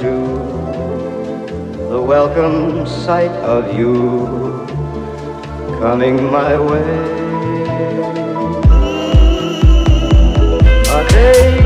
to the welcome sight of you coming my way. A day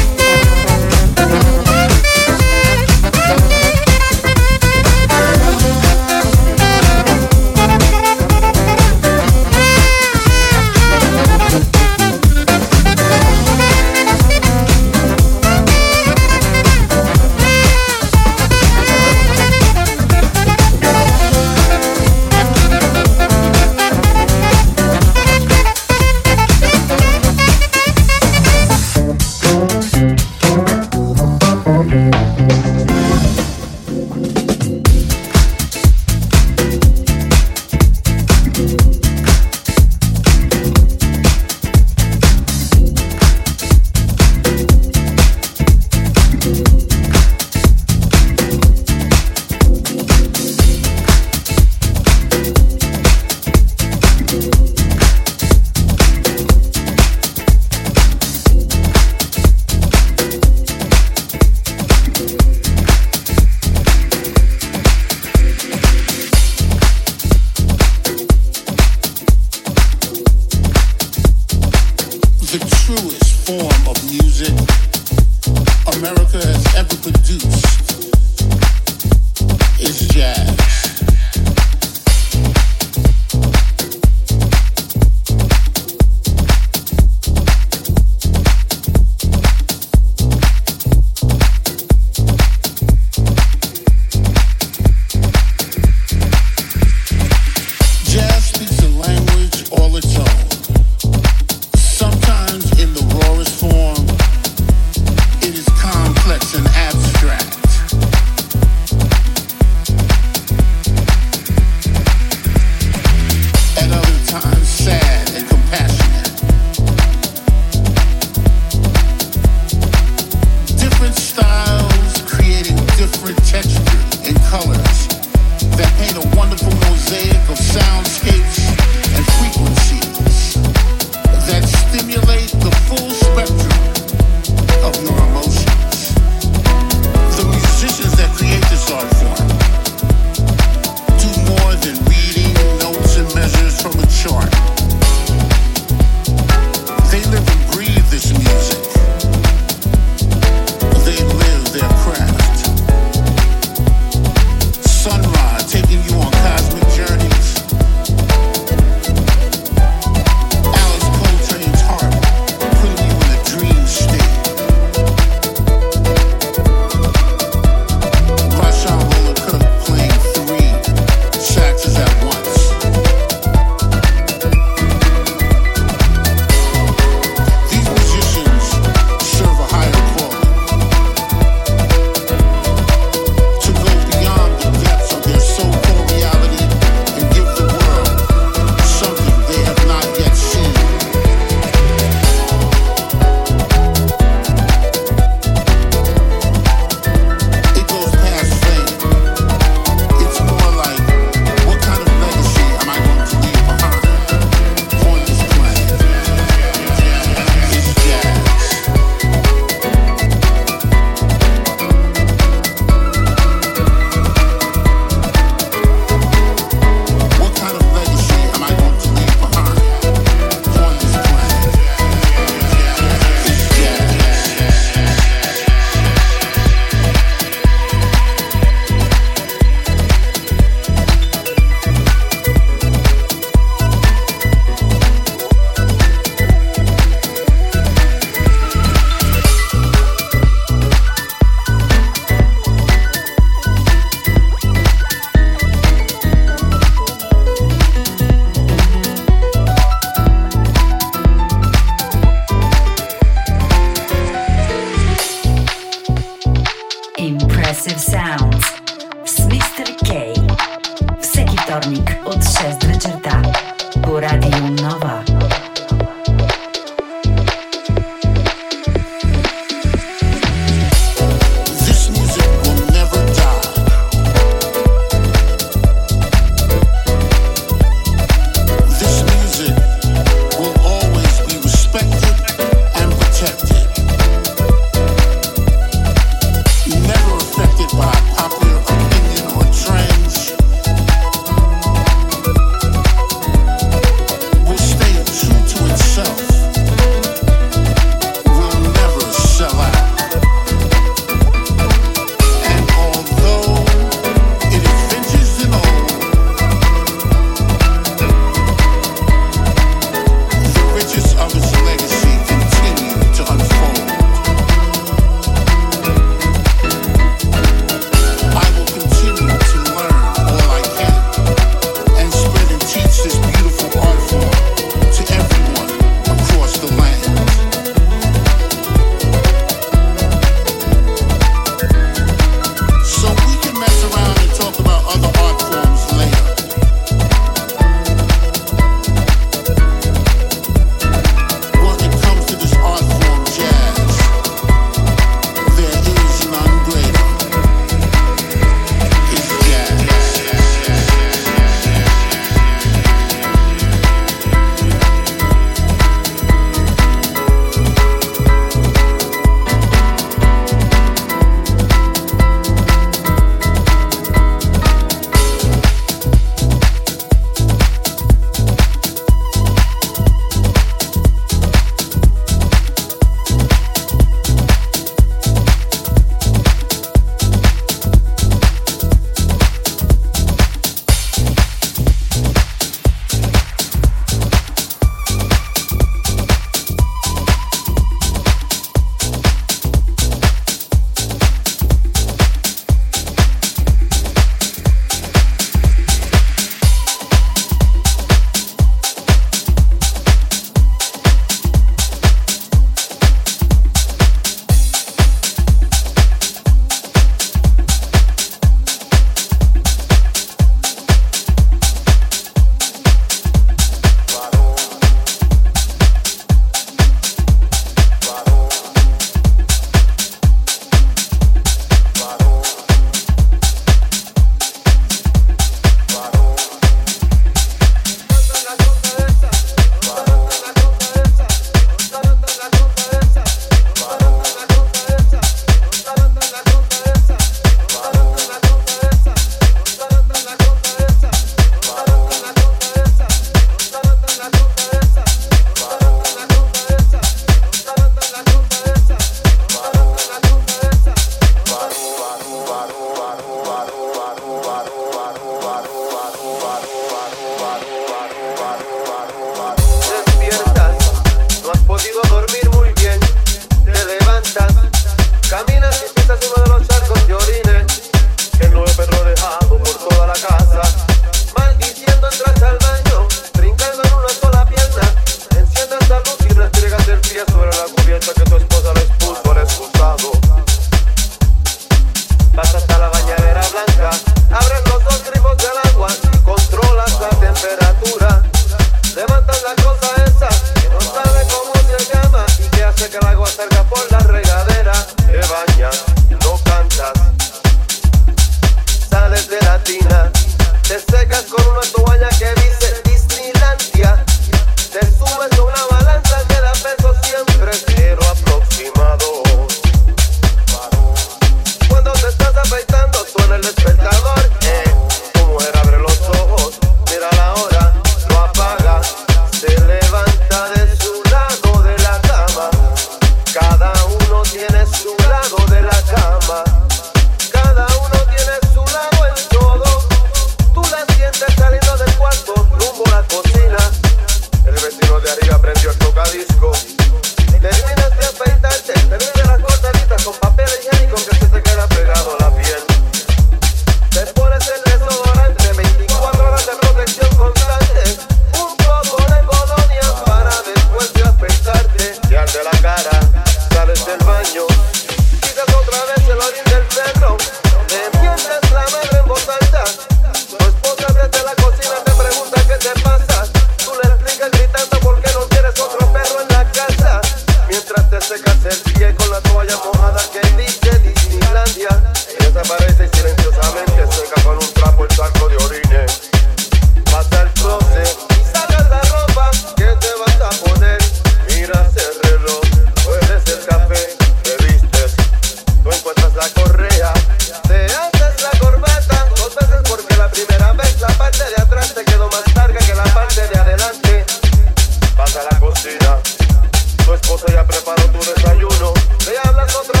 ya preparó tu desayuno. Le hablas otra